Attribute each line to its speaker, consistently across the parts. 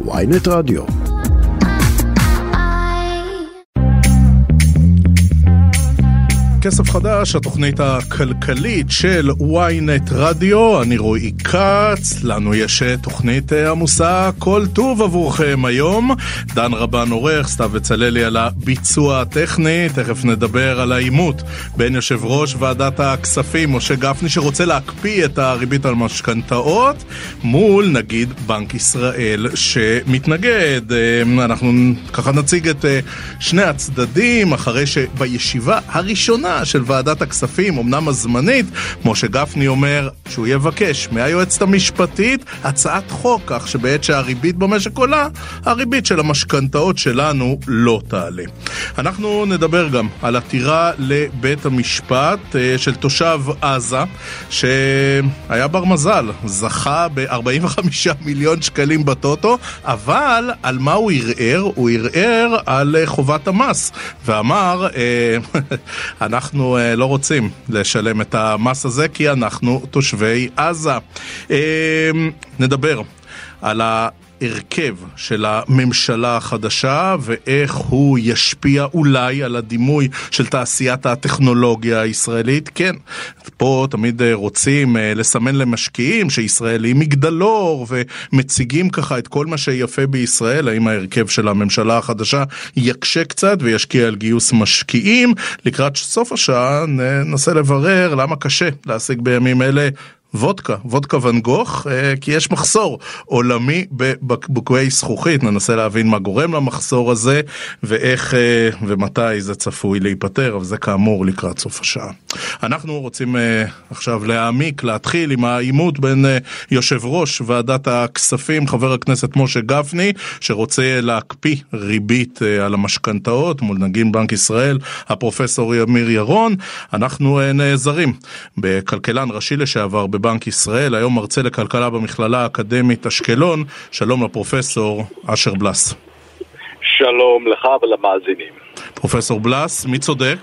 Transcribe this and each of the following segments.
Speaker 1: ויינט רדיו. כסף חדש, התוכנית הכלכלית של ynet רדיו, אני רועי כץ, לנו יש אה, תוכנית אה, עמוסה כל טוב עבורכם היום. דן רבן עורך, סתיו בצללי על הביצוע הטכני, תכף נדבר על העימות בין יושב ראש ועדת הכספים, משה גפני, שרוצה להקפיא את הריבית על משכנתאות, מול נגיד בנק ישראל שמתנגד. אה, אנחנו ככה נציג את שני הצדדים, אחרי שבישיבה הראשונה של ועדת הכספים, אמנם הזמנית, משה גפני אומר שהוא יבקש מהיועצת המשפטית הצעת חוק, כך שבעת שהריבית במשק עולה, הריבית של המשכנתאות שלנו לא תעלה. אנחנו נדבר גם על עתירה לבית המשפט אה, של תושב עזה, שהיה בר מזל, זכה ב-45 מיליון שקלים בטוטו, אבל על מה הוא ערער? הוא ערער על חובת המס, ואמר, אה, אנחנו... אנחנו uh, לא רוצים לשלם את המס הזה כי אנחנו תושבי עזה. Uh, נדבר על ה... ההרכב של הממשלה החדשה ואיך הוא ישפיע אולי על הדימוי של תעשיית הטכנולוגיה הישראלית. כן, פה תמיד אה, רוצים אה, לסמן למשקיעים שישראל היא מגדלור ומציגים ככה את כל מה שיפה בישראל. האם ההרכב של הממשלה החדשה יקשה קצת וישקיע על גיוס משקיעים? לקראת סוף השעה ננסה לברר למה קשה להשיג בימים אלה וודקה, וודקה ואן גוך, אה, כי יש מחסור עולמי בבקבוקי זכוכית. ננסה להבין מה גורם למחסור הזה, ואיך אה, ומתי זה צפוי להיפטר, אבל זה כאמור לקראת סוף השעה. אנחנו רוצים אה, עכשיו להעמיק, להתחיל עם העימות בין יושב ראש ועדת הכספים, חבר הכנסת משה גפני, שרוצה להקפיא ריבית על המשכנתאות מול נגיד בנק ישראל, הפרופסור אמיר ירון. אנחנו נעזרים בכלכלן ראשי לשעבר בבנק ישראל, היום מרצה לכלכלה במכללה האקדמית אשקלון. שלום לפרופסור אשר בלס.
Speaker 2: שלום לך ולמאזינים.
Speaker 1: פרופסור בלס, מי צודק?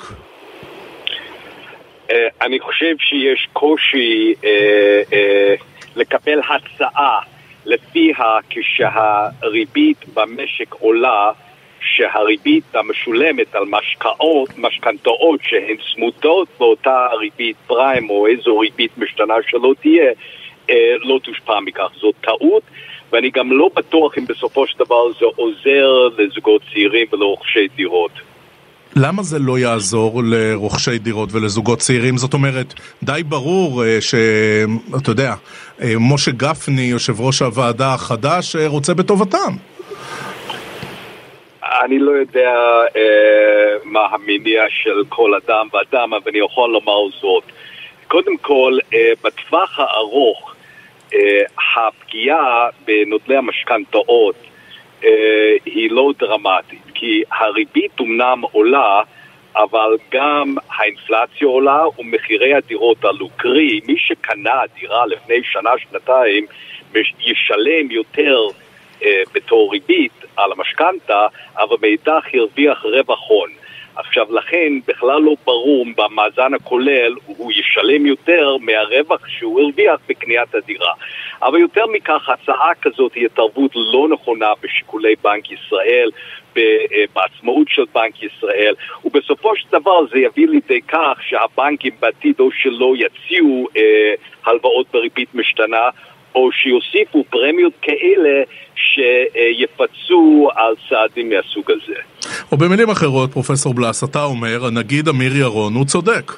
Speaker 2: אה, אני חושב שיש קושי אה, אה, לקבל הצעה לפיה כשהריבית במשק עולה שהריבית המשולמת על משקאות, משכנתאות שהן צמודות באותה ריבית פריים או איזו ריבית משתנה שלא תהיה, אה, לא תושפע מכך. זאת טעות, ואני גם לא בטוח אם בסופו של דבר זה עוזר לזוגות צעירים ולרוכשי דירות.
Speaker 1: למה זה לא יעזור לרוכשי דירות ולזוגות צעירים? זאת אומרת, די ברור אה, שאתה יודע, אה, משה גפני, יושב ראש הוועדה החדש, רוצה בטובתם.
Speaker 2: אני לא יודע אה, מה המניע של כל אדם ואדם, אבל אני יכול לומר זאת. קודם כל, אה, בטווח הארוך, אה, הפגיעה בנוטלי המשכנתאות אה, היא לא דרמטית, כי הריבית אמנם עולה, אבל גם האינפלציה עולה ומחירי הדירות עלו. קרי, מי שקנה דירה לפני שנה-שנתיים ישלם יותר בתור ריבית על המשכנתה, אבל מאידך הרוויח רווח הון. עכשיו, לכן בכלל לא ברור במאזן הכולל הוא ישלם יותר מהרווח שהוא הרוויח בקניית הדירה. אבל יותר מכך, הצעה כזאת היא התערבות לא נכונה בשיקולי בנק ישראל, אה, בעצמאות של בנק ישראל, ובסופו של דבר זה יביא לידי כך שהבנקים בעתיד או שלא יציעו אה, הלוואות בריבית משתנה, או שיוסיפו פרמיות כאלה שיפצו על צעדים מהסוג הזה.
Speaker 1: או במילים אחרות, פרופסור בלס, אתה אומר, הנגיד אמיר ירון הוא צודק.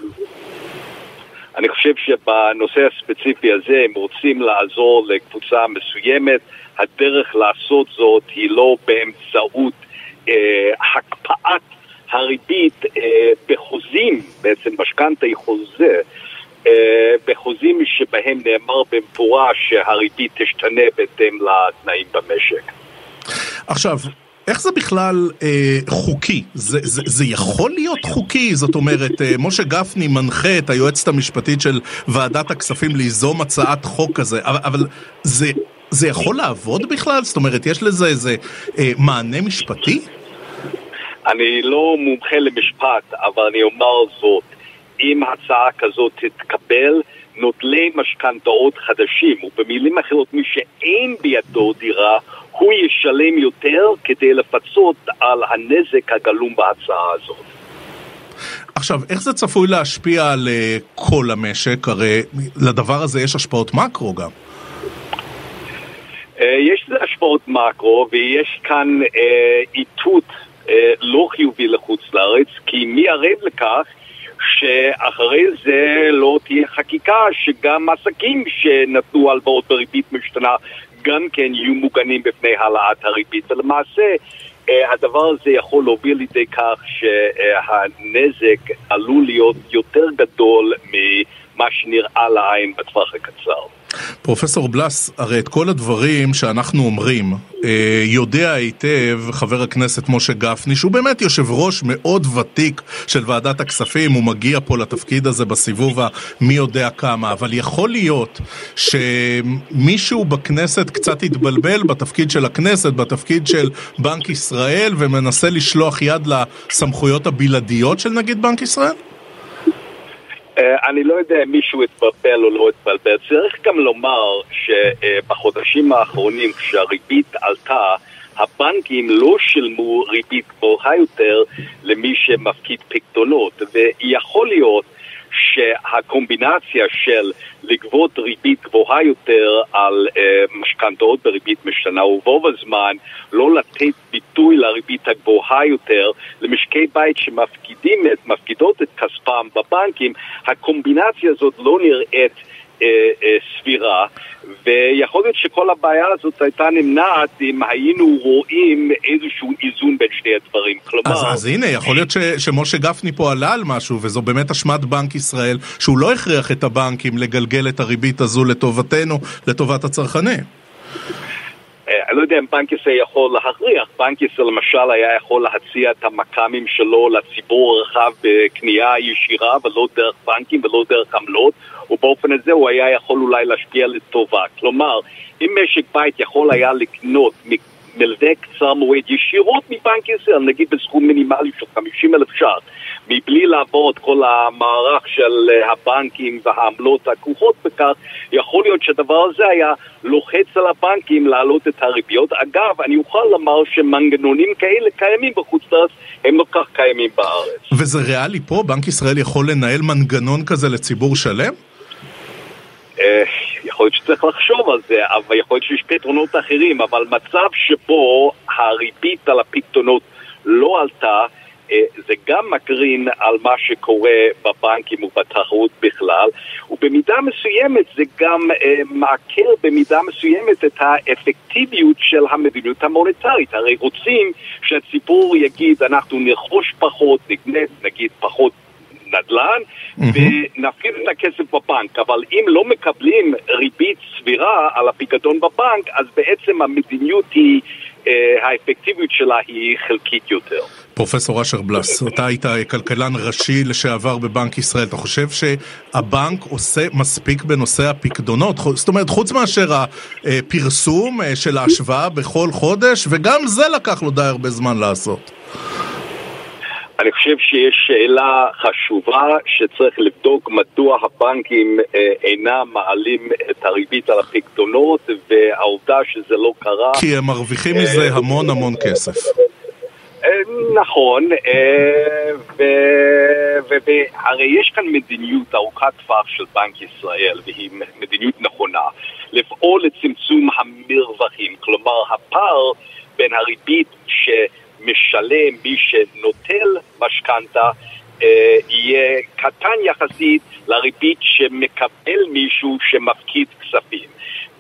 Speaker 2: אני חושב שבנושא הספציפי הזה, אם רוצים לעזור לקבוצה מסוימת, הדרך לעשות זאת היא לא באמצעות אה, הקפאת הריבית אה, בחוזים, בעצם משכנתה היא חוזה, בחוזים שבהם נאמר במפורש שהריבית תשתנה בהתאם לתנאים במשק.
Speaker 1: עכשיו, איך זה בכלל אה, חוקי? זה, זה, זה יכול להיות חוקי? זאת אומרת, אה, משה גפני מנחה את היועצת המשפטית של ועדת הכספים ליזום הצעת חוק כזה, אבל, אבל זה, זה יכול לעבוד בכלל? זאת אומרת, יש לזה איזה אה, מענה משפטי?
Speaker 2: אני לא מומחה למשפט, אבל אני אומר זאת. אם הצעה כזאת תתקבל, נוטלי משכנתאות חדשים, ובמילים אחרות, מי שאין בידו דירה, הוא ישלם יותר כדי לפצות על הנזק הגלום בהצעה הזאת.
Speaker 1: עכשיו, איך זה צפוי להשפיע על uh, כל המשק? הרי לדבר הזה יש השפעות מקרו גם.
Speaker 2: Uh, יש לזה השפעות מקרו, ויש כאן uh, איתות uh, לא חיובי לחוץ לארץ, כי מי ערב לכך שאחרי זה לא תהיה חקיקה שגם עסקים שנתנו הלוואות בריבית משתנה גם כן יהיו מוגנים בפני העלאת הריבית, ולמעשה אה, הדבר הזה יכול להוביל לידי כך שהנזק עלול להיות יותר גדול ממה שנראה לעין בטווח הקצר.
Speaker 1: פרופסור בלס, הרי את כל הדברים שאנחנו אומרים, אה, יודע היטב חבר הכנסת משה גפני, שהוא באמת יושב ראש מאוד ותיק של ועדת הכספים, הוא מגיע פה לתפקיד הזה בסיבוב המי יודע כמה, אבל יכול להיות שמישהו בכנסת קצת התבלבל בתפקיד של הכנסת, בתפקיד של בנק ישראל, ומנסה לשלוח יד לסמכויות הבלעדיות של נגיד בנק ישראל?
Speaker 2: אה, אני לא יודע אם מישהו התבלבל או לא התבלבל. צריך גם לומר שבחודשים האחרונים כשהריבית עלתה הבנקים לא שילמו ריבית גבוהה יותר למי שמפקיד פקדונות ויכול להיות שהקומבינציה של לגבות ריבית גבוהה יותר על uh, משכנתאות בריבית משתנה וברוב הזמן לא לתת ביטוי לריבית הגבוהה יותר למשקי בית שמפקידות את כספם בבנקים, הקומבינציה הזאת לא נראית סבירה, ויכול להיות שכל הבעיה הזאת הייתה נמנעת אם היינו רואים איזשהו איזון בין שני הדברים.
Speaker 1: כלומר... אז, אז הנה, יכול להיות ש, שמשה גפני פה עלה על משהו, וזו באמת אשמת בנק ישראל, שהוא לא הכריח את הבנקים לגלגל את הריבית הזו לטובתנו, לטובת הצרכנים.
Speaker 2: אה, אני לא יודע אם בנק ישראל יכול להכריח, בנק ישראל למשל היה יכול להציע את המכ"מים שלו לציבור הרחב בקנייה ישירה ולא דרך בנקים ולא דרך עמלות ובאופן הזה הוא היה יכול אולי להשפיע לטובה. כלומר, אם משק בית יכול היה לקנות מלווה קצר מועד ישירות מבנק ישראל, נגיד בסכום מינימלי של 50 אלף ש"ח, מבלי לעבור את כל המערך של אה, הבנקים והעמלות הכרוכות בכך, יכול להיות שהדבר הזה היה לוחץ על הבנקים להעלות את הריביות. אגב, אני אוכל לומר שמנגנונים כאלה קיימים בחוץ לארץ, הם לא כך קיימים בארץ.
Speaker 1: וזה ריאלי פה? בנק ישראל יכול לנהל מנגנון כזה לציבור שלם?
Speaker 2: אה, יכול להיות שצריך לחשוב על זה, אבל יכול להיות שיש פתרונות אחרים, אבל מצב שבו הריבית על הפתרונות לא עלתה, זה גם מקרין על מה שקורה בבנקים ובתחרות בכלל, ובמידה מסוימת זה גם אה, מעקר במידה מסוימת את האפקטיביות של המדיניות המוניטרית. הרי רוצים שהציבור יגיד, אנחנו נרכוש פחות, נקנה נגיד פחות נדל"ן ונפקיד את הכסף בבנק, אבל אם לא מקבלים ריבית סבירה על הפיקדון בבנק, אז בעצם המדיניות היא, אה, האפקטיביות שלה היא חלקית יותר.
Speaker 1: פרופסור אשר בלס, אתה היית כלכלן ראשי לשעבר בבנק ישראל, אתה חושב שהבנק עושה מספיק בנושא הפקדונות? זאת אומרת, חוץ מאשר הפרסום אה, של ההשוואה בכל חודש, וגם זה לקח לו די הרבה זמן לעשות.
Speaker 2: אני חושב שיש שאלה חשובה שצריך לבדוק מדוע הבנקים אה, אינם מעלים את הריבית על הפקדונות והעובדה שזה לא קרה.
Speaker 1: כי הם מרוויחים מזה אה, המון המון כסף.
Speaker 2: אה, נכון, והרי יש כאן מדיניות ארוכת טווח של בנק ישראל, והיא מדיניות נכונה, לפעול לצמצום המרווחים, כלומר הפער בין הריבית ש... משלם מי שנוטל משכנתה אה, יהיה קטן יחסית לריבית שמקבל מישהו שמפקיד כספים.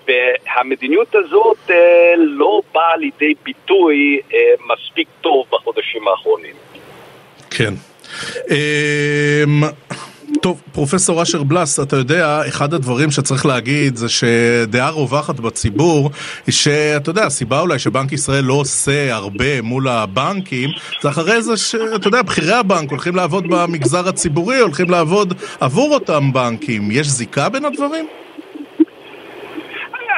Speaker 2: והמדיניות הזאת אה, לא באה לידי ביטוי אה, מספיק טוב בחודשים האחרונים.
Speaker 1: כן. אה, טוב, פרופסור אשר בלס, אתה יודע, אחד הדברים שצריך להגיד זה שדעה רווחת בציבור, היא שאתה יודע, הסיבה אולי שבנק ישראל לא עושה הרבה מול הבנקים, זה אחרי זה שאתה יודע, בכירי הבנק הולכים לעבוד במגזר הציבורי, הולכים לעבוד עבור אותם בנקים. יש זיקה בין הדברים?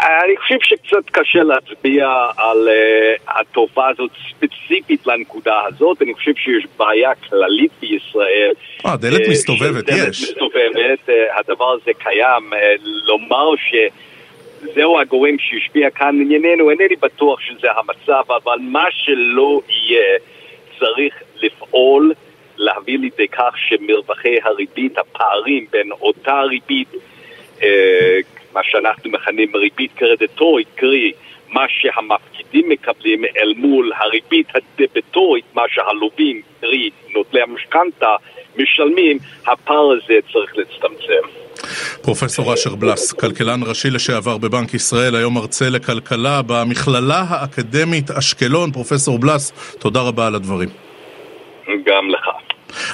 Speaker 2: אני חושב שקצת קשה להצביע על uh, התופעה הזאת ספציפית לנקודה הזאת, אני חושב שיש בעיה כללית בישראל.
Speaker 1: אה, דלת מסתובבת, יש. דלת
Speaker 2: מסתובבת, uh, הדבר הזה קיים. Uh, לומר ש... זהו הגורם שהשפיע כאן ענייננו, אינני בטוח שזה המצב, אבל מה שלא יהיה, צריך לפעול, להביא לידי כך שמרווחי הריבית, הפערים בין אותה ריבית, אה, מה שאנחנו מכנים ריבית קרדיטורית, קרי מה שהמפקידים מקבלים אל מול הריבית הדביטורית, מה שהלווים, קרי נוטלי המשכנתה, משלמים, הפער הזה צריך להצטמצם.
Speaker 1: פרופסור אשר בלס, כלכלן ראשי לשעבר בבנק ישראל, היום מרצה לכלכלה במכללה האקדמית אשקלון. פרופסור בלס, תודה רבה על הדברים.
Speaker 2: גם לך.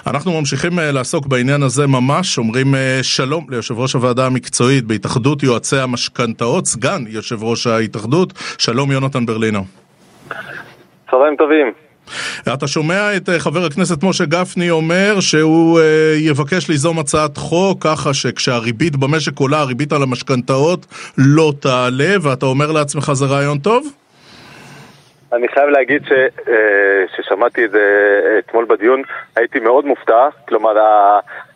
Speaker 1: אנחנו ממשיכים אה, לעסוק בעניין הזה ממש, אומרים אה, שלום ליושב ראש הוועדה המקצועית בהתאחדות יועצי המשכנתאות, סגן יושב ראש ההתאחדות, שלום יונתן ברלינר.
Speaker 3: צהריים טובים.
Speaker 1: אתה שומע את אה, חבר הכנסת משה גפני אומר שהוא יבקש ליזום הצעת חוק ככה שכשהריבית במשק עולה, הריבית על המשכנתאות לא תעלה, ואתה אומר לעצמך זה רעיון טוב?
Speaker 3: אני חייב להגיד ש, אה, ששמעתי את זה אתמול בדיון, הייתי מאוד מופתע, כלומר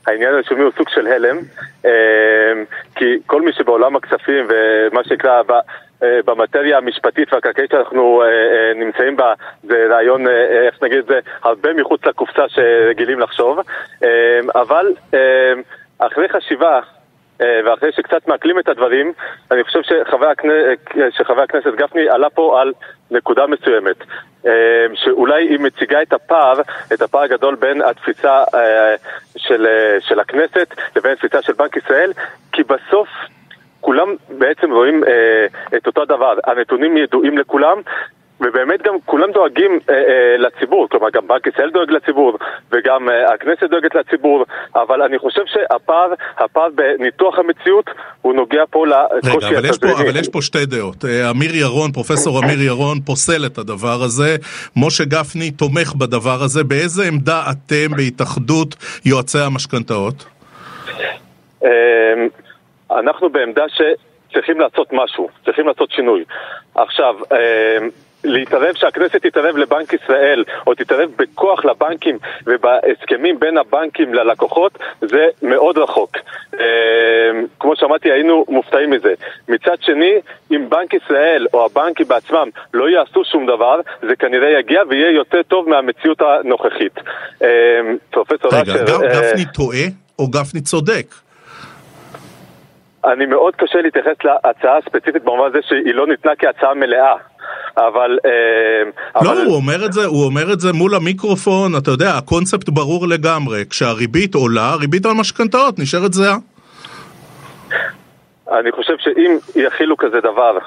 Speaker 3: העניין הראשוני הוא סוג של הלם, אה, כי כל מי שבעולם הכספים ומה שנקרא אה, במטריה המשפטית והקרקעית שאנחנו נמצאים בה זה רעיון, איך נגיד את זה, הרבה מחוץ לקופסה שרגילים לחשוב, אבל אחרי חשיבה אה, ואחרי שקצת מעכלים את הדברים, אני חושב שחבר, הכנ... שחבר הכנסת גפני עלה פה על נקודה מסוימת, אה, שאולי היא מציגה את הפער, את הפער הגדול בין התפיסה אה, של, של הכנסת לבין התפיסה של בנק ישראל, כי בסוף כולם בעצם רואים את אותו דבר. הנתונים ידועים לכולם, ובאמת גם כולם דואגים אה, אה, לציבור, כלומר גם בנק ישראל דואג לציבור וגם אה, הכנסת דואגת לציבור, אבל אני חושב שהפער, הפער בניתוח המציאות הוא נוגע פה לקושי
Speaker 1: רגע, אבל יש, פה, אבל יש פה שתי דעות. אה, אמיר ירון, פרופסור אמיר ירון פוסל את הדבר הזה, משה גפני תומך בדבר הזה, באיזה עמדה אתם בהתאחדות יועצי המשכנתאות?
Speaker 3: אה, אנחנו בעמדה שצריכים לעשות משהו, צריכים לעשות שינוי. עכשיו, אה, להתערב, שהכנסת תתערב לבנק ישראל, או תתערב בכוח לבנקים ובהסכמים בין הבנקים ללקוחות, זה מאוד רחוק. אמ, כמו שאמרתי, היינו מופתעים מזה. מצד שני, אם בנק ישראל או הבנקים בעצמם לא יעשו שום דבר, זה כנראה יגיע ויהיה יותר טוב מהמציאות הנוכחית. אמ,
Speaker 1: פרופסור רגע, אשר... רגע, גפני אה, טועה או גפני צודק?
Speaker 3: אני מאוד קשה להתייחס להצעה הספציפית במובן הזה שהיא לא ניתנה כהצעה מלאה. אבל...
Speaker 1: אה, לא, אבל... הוא אומר את זה, הוא אומר את זה מול המיקרופון, אתה יודע, הקונספט ברור לגמרי. כשהריבית עולה, הריבית על משכנתאות נשארת זהה.
Speaker 3: אני חושב שאם יכילו כזה דבר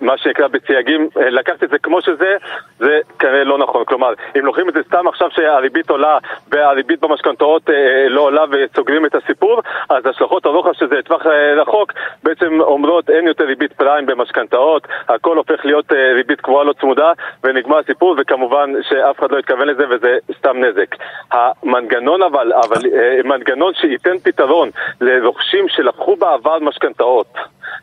Speaker 3: מה שנקרא בסייגים, אה, לקחת את זה כמו שזה, זה כנראה לא נכון. כלומר, אם לוקחים את זה סתם עכשיו שהריבית עולה והריבית במשכנתאות לא עולה וסוגרים את הסיפור, אז השלכות הרוחב שזה טווח רחוק בעצם אומרות אין יותר ריבית פריים במשכנתאות, הכל הופך להיות ריבית קבועה לא צמודה ונגמר הסיפור, וכמובן שאף אחד לא יתכוון לזה וזה סתם נזק. המנגנון אבל, אבל מנגנון שייתן פתרון לרוכשים שלקחו בעבר משכנתאות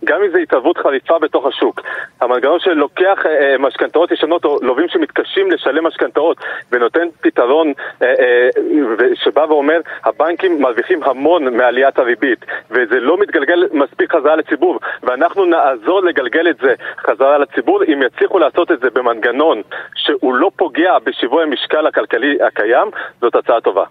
Speaker 3: גם אם זו התערבות חריפה בתוך השוק. המנגנון שלוקח אה, אה, משכנתאות ישנות או לווים שמתקשים לשלם משכנתאות ונותן פתרון אה, שבא ואומר הבנקים מרוויחים המון מעליית הריבית וזה לא מתגלגל מספיק חזרה לציבור ואנחנו נעזור לגלגל את זה חזרה לציבור אם יצליחו לעשות את זה במנגנון שהוא לא פוגע בשיווי המשקל הכלכלי הקיים זאת הצעה טובה.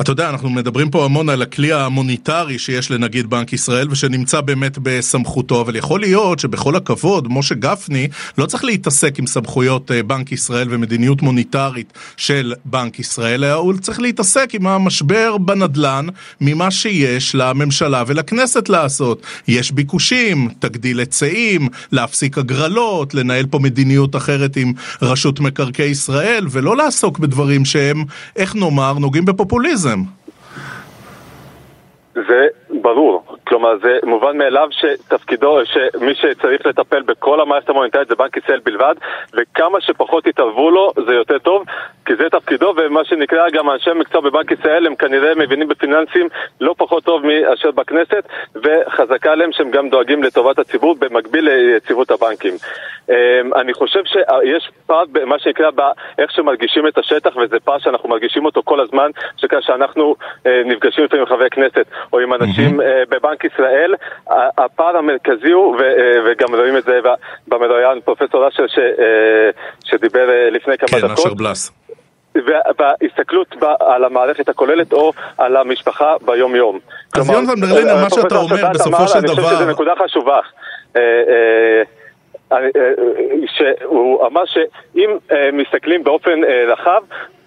Speaker 1: אתה יודע, אנחנו מדברים פה המון על הכלי המוניטרי שיש לנגיד בנק ישראל ושנמצא באמת בסמכותו, אבל יכול להיות שבכל הכבוד, משה גפני לא צריך להתעסק עם סמכויות אה, בנק ישראל ומדיניות מוניטרית של בנק ישראל, אלא הוא צריך להתעסק עם המשבר בנדלן ממה שיש לממשלה ולכנסת לעשות. יש ביקושים, תגדיל היצעים, להפסיק הגרלות, לנהל פה מדיניות אחרת עם רשות מקרקעי ישראל, ולא לעסוק בדברים שהם, איך נאמר, נוגעים בפופוליזם.
Speaker 3: זה ברור, כלומר זה מובן מאליו שתפקידו, שמי שצריך לטפל בכל המערכת המוניטרית זה בנק ישראל בלבד וכמה שפחות יתערבו לו זה יותר טוב כי זה תפקידו ומה שנקרא גם אנשי מקצוע בבנק ישראל הם כנראה מבינים בפיננסים לא פחות טוב מאשר בכנסת וחזקה עליהם שהם גם דואגים לטובת הציבור במקביל ליציבות הבנקים. אמ, אני חושב שיש פער במה שנקרא באיך שמרגישים את השטח וזה פער שאנחנו מרגישים אותו כל הזמן שכאשר אנחנו אה, נפגשים לפעמים עם חברי כנסת או עם אנשים mm-hmm. בבנק ישראל, הפער המרכזי הוא, וגם רואים את זה במרואיין פרופסור אשר שדיבר לפני כמה
Speaker 1: כן,
Speaker 3: דקות.
Speaker 1: כן, אשר בלס.
Speaker 3: בהסתכלות על המערכת הכוללת או על המשפחה ביום-יום.
Speaker 1: אז יונתן ברלינר, מה שאתה אומר בסופו של דבר...
Speaker 3: אני חושב שזו נקודה חשובה. שהוא אמר שאם מסתכלים באופן רחב,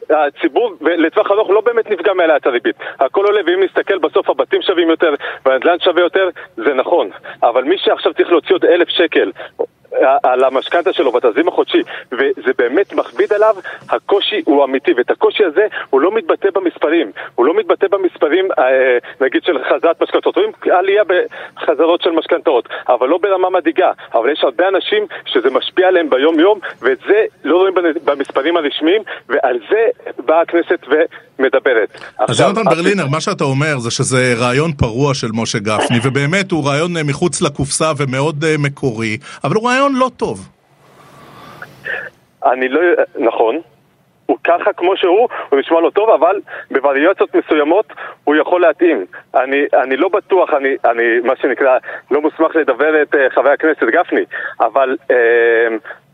Speaker 3: הציבור לטווח ארוך לא באמת נפגע מעליית הריבית. הכל עולה, ואם נסתכל בסוף הבתים שווים יותר והנדל"ן שווה יותר, זה נכון. אבל מי שעכשיו צריך להוציא עוד אלף שקל על המשכנתה שלו בתזרים החודשי, וזה באמת מכביד עליו, הקושי הוא אמיתי, ואת הקושי הזה הוא לא מתבטא במספרים. הוא לא מתבטא במספרים, אה, נגיד, של חזרת משכנתות. רואים עלייה בחזרות של משכנתאות, אבל לא ברמה מדאיגה. אבל יש הרבה אנשים שזה משפיע עליהם ביום-יום, ואת זה לא רואים במספרים הרשמיים, ועל זה באה הכנסת ומדברת.
Speaker 1: אז יונתן ברלינר, מה שאתה אומר זה שזה רעיון פרוע של משה גפני, ובאמת הוא רעיון מחוץ לקופסה ומאוד מקורי, אבל הוא רעיון לא טוב.
Speaker 3: אני לא... נכון. הוא ככה כמו שהוא, הוא נשמע לא טוב, אבל בווריאציות מסוימות הוא יכול להתאים. אני, אני לא בטוח, אני, אני מה שנקרא, לא מוסמך לדבר את uh, חבר הכנסת גפני, אבל uh,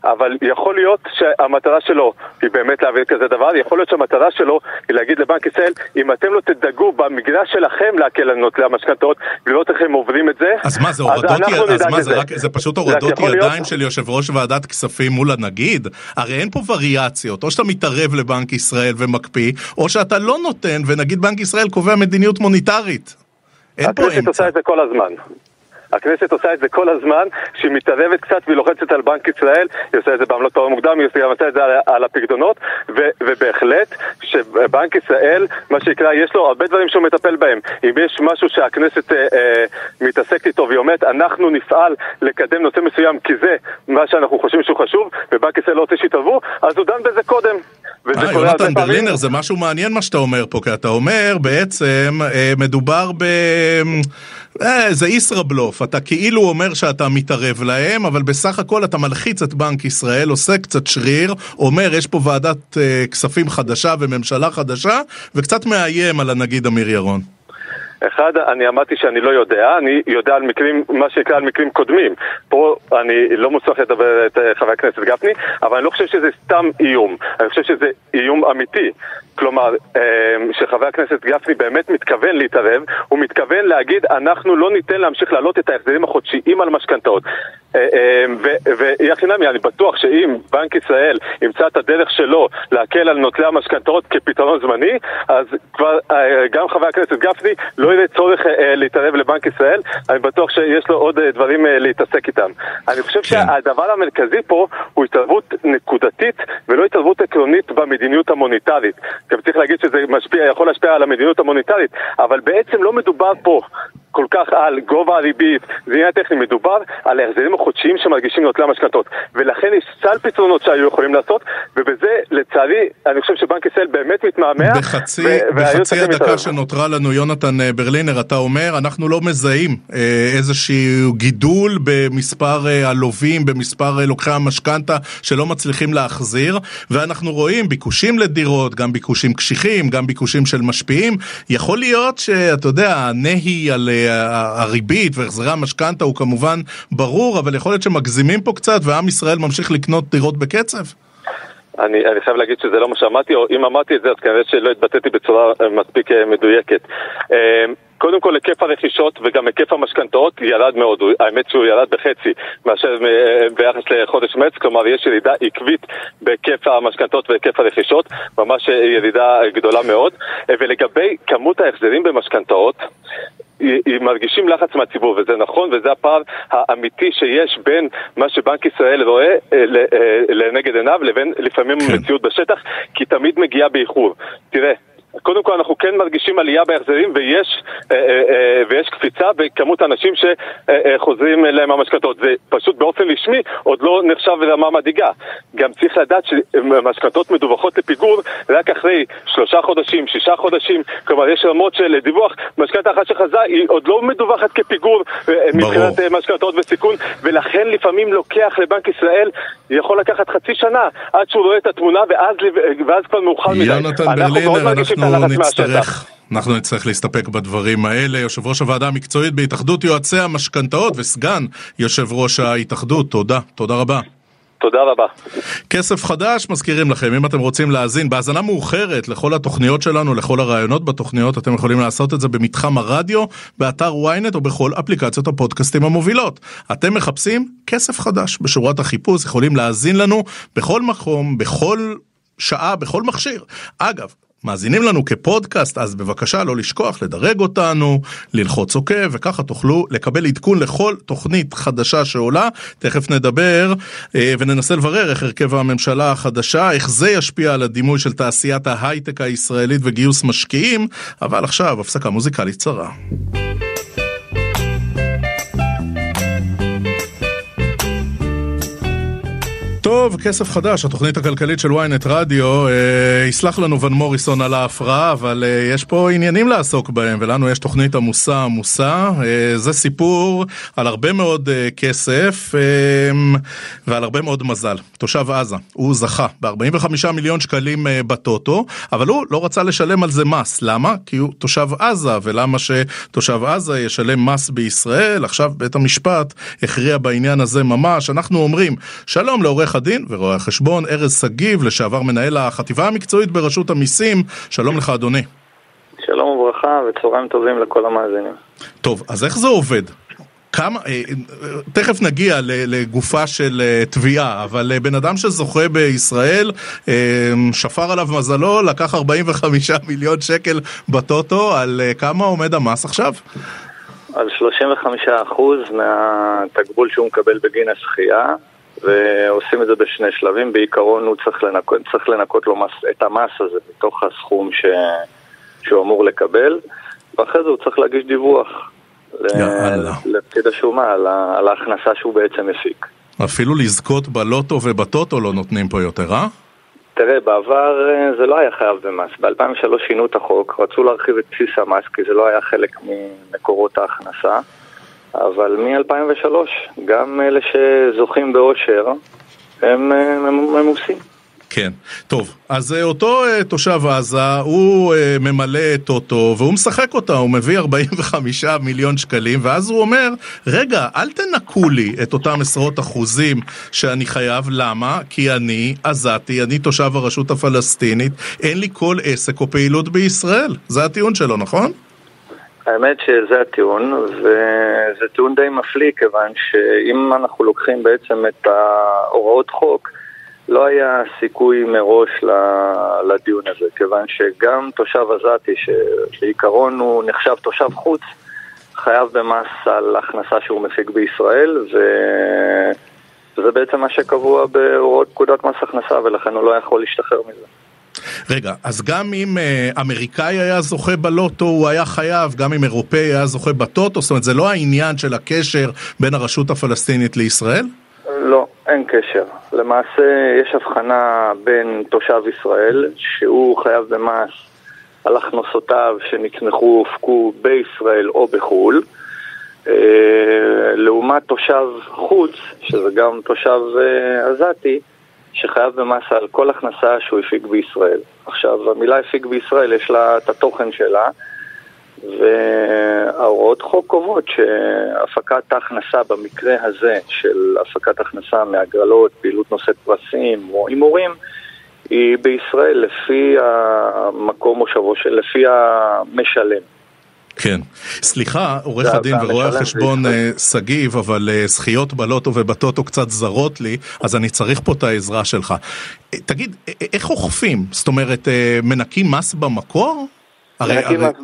Speaker 3: אבל יכול להיות שהמטרה שלו היא באמת להעביר כזה דבר, יכול להיות שהמטרה שלו היא להגיד לבנק ישראל, אם אתם לא תדאגו במגרש שלכם להקל על נוטלי המשכנתאות, ולראות איך הם עוברים את זה,
Speaker 1: אז מה, זה הורדות, אז מה, זה, רק, זה פשוט הורדות ידיים להיות... של יושב ראש ועדת כספים מול הנגיד? הרי אין פה וריאציות, או שאתה מתערב לבנק ישראל ומקפיא, או שאתה לא נותן, ונגיד בנק ישראל קובע מדיניות מוניטרית. אין פה אמצע.
Speaker 3: הכנסת עושה את זה כל הזמן. הכנסת עושה את זה כל הזמן, שהיא מתערבת קצת והיא לוחצת על בנק ישראל, היא עושה את זה בעמלות תואר מוקדם, היא עושה את זה על, על הפקדונות, ו, ובהחלט שבנק ישראל, מה שנקרא, יש לו הרבה דברים שהוא מטפל בהם. אם יש משהו שהכנסת אה, אה, מתעסקת איתו והיא אומרת, אנחנו נפעל לקדם נושא מסוים כי זה מה שאנחנו חושבים שהוא חשוב, ובנק ישראל לא רוצה שיתערבו, אז הוא דן בזה קודם.
Speaker 1: אה, יונתן ברלינר, זה משהו מעניין מה שאתה אומר פה, כי אתה אומר בעצם, אה, מדובר ב... אה, זה ישראבלוף, אתה כאילו אומר שאתה מתערב להם, אבל בסך הכל אתה מלחיץ את בנק ישראל, עושה קצת שריר, אומר יש פה ועדת אה, כספים חדשה וממשלה חדשה, וקצת מאיים על הנגיד אמיר ירון.
Speaker 3: אחד, אני אמרתי שאני לא יודע, אני יודע על מקרים, מה שנקרא על מקרים קודמים. פה אני לא מוצלח לדבר את אה, חבר הכנסת גפני, אבל אני לא חושב שזה סתם איום, אני חושב שזה איום אמיתי. כלומר, אה, שחבר הכנסת גפני באמת מתכוון להתערב, הוא מתכוון להגיד, אנחנו לא ניתן להמשיך להעלות את ההחזרים החודשיים על משכנתאות. אה, ויהיה חינמי, אני בטוח שאם בנק ישראל ימצא את הדרך שלו להקל על נוטלי המשכנתאות כפתרון זמני, אז כבר גם חבר הכנסת גפני לא יראה צורך להתערב לבנק ישראל, אני בטוח שיש לו עוד דברים להתעסק איתם. אני חושב כן. שהדבר המרכזי פה הוא התערבות נקודתית ולא התערבות עקרונית במדיניות המוניטרית. גם צריך להגיד שזה משפיע, יכול להשפיע על המדיניות המוניטרית, אבל בעצם לא מדובר פה כל כך על גובה הריבית, זה עניין טכני, מדובר על ההחזרים החודשיים שמרגישים נוטלי המשכנתות ולכן יש סל פתרונות שהיו יכולים לעשות ובזה לצערי אני חושב שבנק ישראל באמת מתמהמה
Speaker 1: בחצי, ו- בחצי הדקה שנותרה לנו יונתן אה, ברלינר אתה אומר אנחנו לא מזהים אה, איזשהו גידול במספר אה, הלווים, במספר לוקחי המשכנתה שלא מצליחים להחזיר. ואנחנו רואים ביקושים לדירות, גם ביקושים קשיחים, גם ביקושים של משפיעים. יכול להיות שאתה יודע הנהי על הריבית והחזרי המשכנתה הוא כמובן ברור, אבל יכול להיות שמגזימים פה קצת ועם ישראל ממשיך לקנות דירות בקצב?
Speaker 3: אני, אני חייב להגיד שזה לא מה שאמרתי, או אם אמרתי את זה אז כנראה שלא התבטאתי בצורה מספיק מדויקת. קודם כל היקף הרכישות וגם היקף המשכנתאות ירד מאוד, האמת שהוא ירד בחצי מאשר ביחס לחודש מרץ, כלומר יש ירידה עקבית בהיקף המשכנתאות והיקף הרכישות, ממש ירידה גדולה מאוד. ולגבי כמות ההחזרים במשכנתאות, מרגישים לחץ מהציבור, וזה נכון, וזה הפער האמיתי שיש בין מה שבנק ישראל רואה אה, אה, לנגד עיניו לבין לפעמים כן. המציאות בשטח, כי תמיד מגיעה באיחור. תראה, קודם כל אנחנו כן מרגישים עלייה בהחזרים ויש, אה, אה, אה, ויש קפיצה בכמות האנשים שחוזרים להם המשכנתות. זה פשוט באופן רשמי עוד לא נחשב לרמה מדאיגה. גם צריך לדעת שמשכנתות מדווחות לפיגור רק אחרי שלושה חודשים, שישה חודשים, כלומר יש רמות של דיווח, משכנתה אחת שחזה היא עוד לא מדווחת כפיגור מבחינת משכנתות וסיכון, ולכן לפעמים לוקח לבנק ישראל יכול לקחת חצי שנה עד שהוא רואה את התמונה ואז, ואז כבר מאוחר מדי.
Speaker 1: יונתן ברלינר, אנחנו נצטרך... אנחנו נצטרך להסתפק בדברים האלה. יושב ראש הוועדה המקצועית בהתאחדות יועצי המשכנתאות וסגן יושב ראש ההתאחדות, תודה. תודה רבה.
Speaker 3: תודה רבה.
Speaker 1: כסף חדש, מזכירים לכם, אם אתם רוצים להאזין בהאזנה מאוחרת לכל התוכניות שלנו, לכל הרעיונות בתוכניות, אתם יכולים לעשות את זה במתחם הרדיו, באתר ynet או בכל אפליקציות הפודקאסטים המובילות. אתם מחפשים כסף חדש בשורת החיפוש, יכולים להאזין לנו בכל מקום, בכל שעה, בכל מכשיר. אגב, מאזינים לנו כפודקאסט, אז בבקשה לא לשכוח לדרג אותנו, ללחוץ עוקב, אוקיי, וככה תוכלו לקבל עדכון לכל תוכנית חדשה שעולה. תכף נדבר אה, וננסה לברר איך הרכב הממשלה החדשה, איך זה ישפיע על הדימוי של תעשיית ההייטק הישראלית וגיוס משקיעים, אבל עכשיו הפסקה מוזיקלית צרה. טוב, כסף חדש, התוכנית הכלכלית של ynet רדיו, אה, יסלח לנו ון מוריסון על ההפרעה, אבל אה, יש פה עניינים לעסוק בהם, ולנו יש תוכנית עמוסה עמוסה. אה, זה סיפור על הרבה מאוד אה, כסף אה, ועל הרבה מאוד מזל. תושב עזה, הוא זכה ב-45 מיליון שקלים אה, בטוטו, אבל הוא לא רצה לשלם על זה מס. למה? כי הוא תושב עזה, ולמה שתושב עזה ישלם מס בישראל? עכשיו בית המשפט הכריע בעניין הזה ממש. אנחנו אומרים, שלום לעורך הדין ורואה החשבון ארז שגיב, לשעבר מנהל החטיבה המקצועית ברשות המיסים. שלום לך אדוני.
Speaker 4: שלום וברכה וצהריים טובים לכל המאזינים.
Speaker 1: טוב, אז איך זה עובד? כמה, אה, תכף נגיע לגופה של אה, תביעה, אבל אה, בן אדם שזוכה בישראל, שפר עליו מזלו, לקח 45 מיליון שקל בטוטו, על כמה עומד המס עכשיו?
Speaker 4: על 35% מהתגבול שהוא מקבל בגין הזכייה, ועושים את זה בשני שלבים. בעיקרון הוא צריך לנקות, צריך לנקות לו מס, את המס הזה מתוך הסכום ש, שהוא אמור לקבל, ואחרי זה הוא צריך להגיש דיווח לפקיד השומה על, על ההכנסה שהוא בעצם הפיק.
Speaker 1: אפילו לזכות בלוטו ובטוטו לא נותנים פה יותר, אה?
Speaker 4: תראה, בעבר אה, זה לא היה חייב במס. ב-2003 שינו את החוק, רצו להרחיב את בסיס המס כי זה לא היה חלק ממקורות ההכנסה. אבל מ-2003 גם אלה שזוכים באושר הם ממוסים.
Speaker 1: כן. טוב, אז אה, אותו אה, תושב עזה, הוא אה, ממלא את אוטו והוא משחק אותה, הוא מביא 45 מיליון שקלים, ואז הוא אומר, רגע, אל תנקו לי את אותם עשרות אחוזים שאני חייב, למה? כי אני עזתי, אני תושב הרשות הפלסטינית, אין לי כל עסק או פעילות בישראל. זה הטיעון שלו, נכון?
Speaker 4: האמת שזה הטיעון, וזה טיעון די מפליא, כיוון שאם אנחנו לוקחים בעצם את ההוראות חוק, לא היה סיכוי מראש לדיון הזה, כיוון שגם תושב עזתי, שבעיקרון הוא נחשב תושב חוץ, חייב במס על הכנסה שהוא מפיק בישראל, וזה בעצם מה שקבוע בהוראות פקודת מס הכנסה, ולכן הוא לא יכול להשתחרר מזה.
Speaker 1: רגע, אז גם אם uh, אמריקאי היה זוכה בלוטו, הוא היה חייב, גם אם אירופאי היה זוכה בטוטו, זאת אומרת, זה לא העניין של הקשר בין הרשות הפלסטינית לישראל?
Speaker 4: לא, אין קשר. למעשה יש הבחנה בין תושב ישראל, שהוא חייב במס על הכנסותיו שנצמחו או הופקו בישראל או בחו"ל, אה, לעומת תושב חוץ, שזה גם תושב אה, עזתי, שחייב במס על כל הכנסה שהוא הפיק בישראל. עכשיו, המילה הפיק בישראל יש לה את התוכן שלה, וההוראות חוק קובעות שהפקת ההכנסה במקרה הזה של הפקת הכנסה מהגרלות, פעילות נושאת פרסים או הימורים, היא בישראל לפי המקום מושבו, לפי המשלם.
Speaker 1: כן. סליחה, עורך הדין ורואה החשבון אה, שגיב, אבל אה, זכיות בלוטו ובטוטו קצת זרות לי, אז אני צריך פה את העזרה שלך. אה, תגיד, איך אוכפים? זאת אומרת, מנקים מס במקור?
Speaker 4: מנקים מס...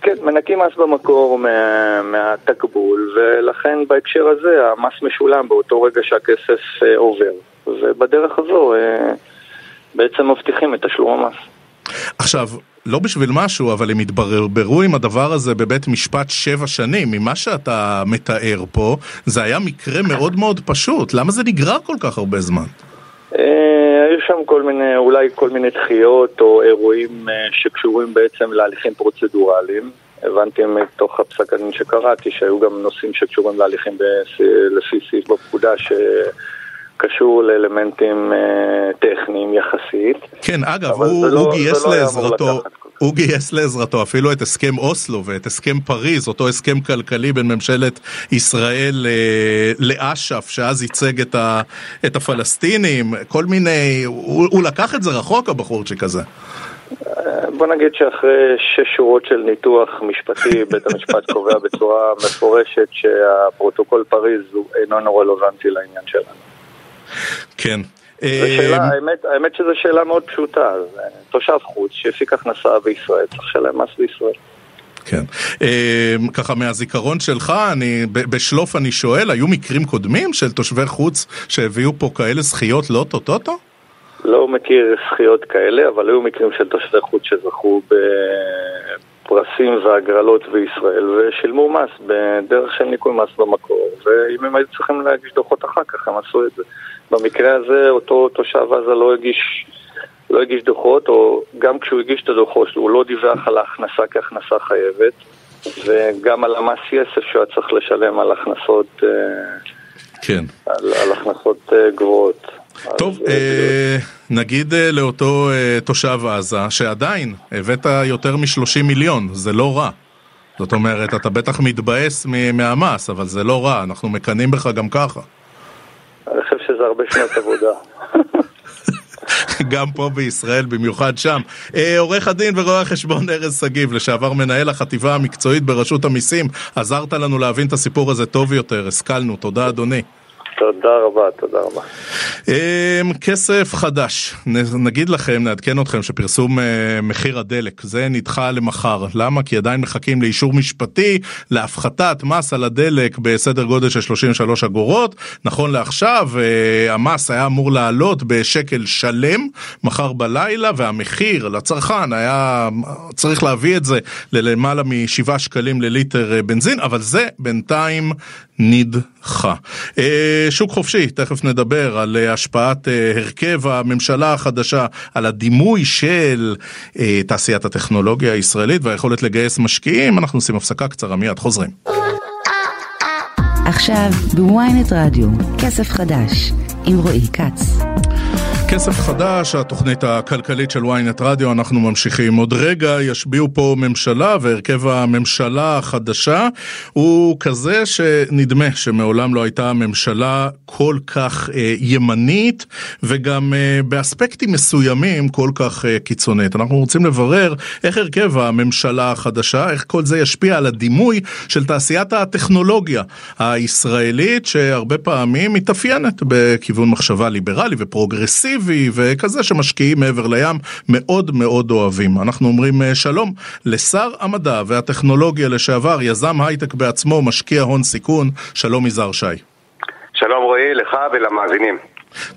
Speaker 4: כן, מנקים מס במקור מה, מהתקבול, ולכן בהקשר הזה המס משולם באותו רגע שהכסף עובר. ובדרך הזו בעצם מבטיחים את תשלום המס.
Speaker 1: עכשיו, לא בשביל משהו, אבל הם התבררו עם הדבר הזה בבית משפט שבע שנים. ממה שאתה מתאר פה, זה היה מקרה מאוד מאוד פשוט. למה זה נגרר כל כך הרבה זמן?
Speaker 4: אה, היו שם כל מיני, אולי כל מיני דחיות או אירועים אה, שקשורים בעצם להליכים פרוצדורליים. הבנתי מתוך הפסק הדין שקראתי שהיו גם נושאים שקשורים להליכים לפי סעיף בפקודה ש... קשור לאלמנטים טכניים יחסית.
Speaker 1: כן, אגב, הוא, לא, הוא גייס לא לעזרתו, הוא גייס לעזרתו אפילו את הסכם אוסלו ואת הסכם פריז, אותו הסכם כלכלי בין ממשלת ישראל לאש"ף, שאז ייצג את, ה, את הפלסטינים, כל מיני, הוא, הוא לקח את זה רחוק הבחורצ'יק הזה.
Speaker 4: בוא נגיד שאחרי שש שורות של ניתוח משפטי, בית המשפט קובע בצורה מפורשת שהפרוטוקול פריז אינו רלוונטי לעניין שלנו.
Speaker 1: כן.
Speaker 4: שאלה, אה, האמת, האמת שזו שאלה מאוד פשוטה, תושב חוץ שהפיק הכנסה בישראל צריך לשלם מס בישראל.
Speaker 1: כן. אה, ככה מהזיכרון שלך, אני, בשלוף אני שואל, היו מקרים קודמים של תושבי חוץ שהביאו פה כאלה זכיות לא טוטוטו?
Speaker 4: לא מכיר זכיות כאלה, אבל היו מקרים של תושבי חוץ שזכו בפרסים והגרלות בישראל ושילמו מס בדרך של ניקוי מס במקור, ואם הם היו צריכים להגיש דוחות אחר כך, הם עשו את זה. במקרה הזה אותו תושב עזה לא הגיש, לא הגיש דוחות, או גם כשהוא הגיש את הדוחות הוא לא דיווח על ההכנסה כהכנסה חייבת, וגם על המס יסף שהוא היה צריך לשלם על הכנסות,
Speaker 1: אה, כן.
Speaker 4: על, על הכנסות אה, גבוהות.
Speaker 1: טוב, אה, נגיד לאותו תושב עזה, שעדיין הבאת יותר מ-30 מיליון, זה לא רע. זאת אומרת, אתה בטח מתבאס מהמס, אבל זה לא רע, אנחנו מקנאים בך גם ככה.
Speaker 4: שזה הרבה שנות עבודה.
Speaker 1: גם פה בישראל, במיוחד שם. אה, עורך הדין ורואה החשבון ארז שגיב, לשעבר מנהל החטיבה המקצועית ברשות המיסים, עזרת לנו להבין את הסיפור הזה טוב יותר, השכלנו, תודה אדוני.
Speaker 4: תודה רבה, תודה רבה.
Speaker 1: אמ, כסף חדש, נגיד לכם, נעדכן אתכם שפרסום אה, מחיר הדלק, זה נדחה למחר. למה? כי עדיין מחכים לאישור משפטי להפחתת מס על הדלק בסדר גודל של 33 אגורות. נכון לעכשיו, אה, המס היה אמור לעלות בשקל שלם מחר בלילה, והמחיר לצרכן היה צריך להביא את זה ללמעלה מ-7 שקלים לליטר אה, בנזין, אבל זה בינתיים נדחה. שוק חופשי, תכף נדבר על אה, השפעת אה, הרכב הממשלה החדשה, על הדימוי של אה, תעשיית הטכנולוגיה הישראלית והיכולת לגייס משקיעים. אנחנו עושים הפסקה קצרה, מיד חוזרים.
Speaker 5: עכשיו בוויינט רדיו, כסף חדש, עם רועי כץ.
Speaker 1: כסף חדש, התוכנית הכלכלית של ynet רדיו, אנחנו ממשיכים. עוד רגע ישביעו פה ממשלה, והרכב הממשלה החדשה הוא כזה שנדמה שמעולם לא הייתה ממשלה כל כך אה, ימנית, וגם אה, באספקטים מסוימים כל כך אה, קיצונית. אנחנו רוצים לברר איך הרכב הממשלה החדשה, איך כל זה ישפיע על הדימוי של תעשיית הטכנולוגיה הישראלית, שהרבה פעמים מתאפיינת בכיוון מחשבה ליברלי ופרוגרסיבי. אקטיבי וכזה שמשקיעים מעבר לים מאוד מאוד אוהבים. אנחנו אומרים אה, שלום לשר המדע והטכנולוגיה לשעבר, יזם הייטק בעצמו, משקיע הון סיכון, שלום יזהר שי.
Speaker 6: שלום רועי, לך ולמאזינים.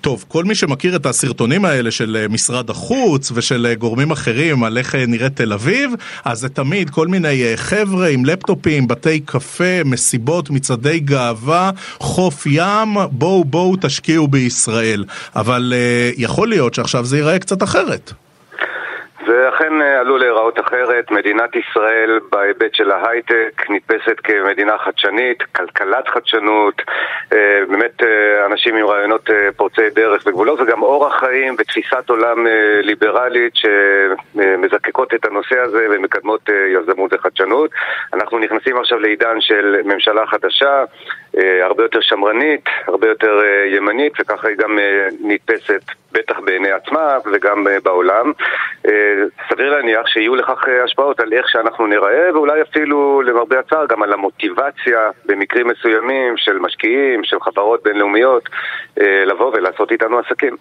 Speaker 1: טוב, כל מי שמכיר את הסרטונים האלה של אה, משרד החוץ ושל אה, גורמים אחרים על איך אה, נראית תל אביב, אז זה תמיד כל מיני חבר'ה עם לפטופים, בתי קפה, מסיבות, מצעדי גאווה, חוף ים, בואו בואו תשקיעו בישראל. אבל יכול להיות שעכשיו זה ייראה קצת אחרת.
Speaker 6: ואכן אה, עלול להיראות אחרת. מדינת ישראל בהיבט של ההייטק נתפסת כמדינה חדשנית, כלכלת חדשנות, אה, באמת אה, אנשים עם רעיונות פורצי דרך וגבולות, וגם אורח חיים ותפיסת עולם ליברלית שמזקקות את הנושא הזה ומקדמות יזמות וחדשנות. אנחנו נכנסים עכשיו לעידן של ממשלה חדשה, הרבה יותר שמרנית, הרבה יותר ימנית, וככה היא גם נתפסת בטח בעיני עצמה וגם בעולם. סביר להניח שיהיו לכך אה, השפעות על איך שאנחנו נראה, ואולי אפילו, למרבה הצער, גם על המוטיבציה במקרים מסוימים של משקיעים, של חברות בינלאומיות, אה, לבוא ולעשות איתנו עסקים.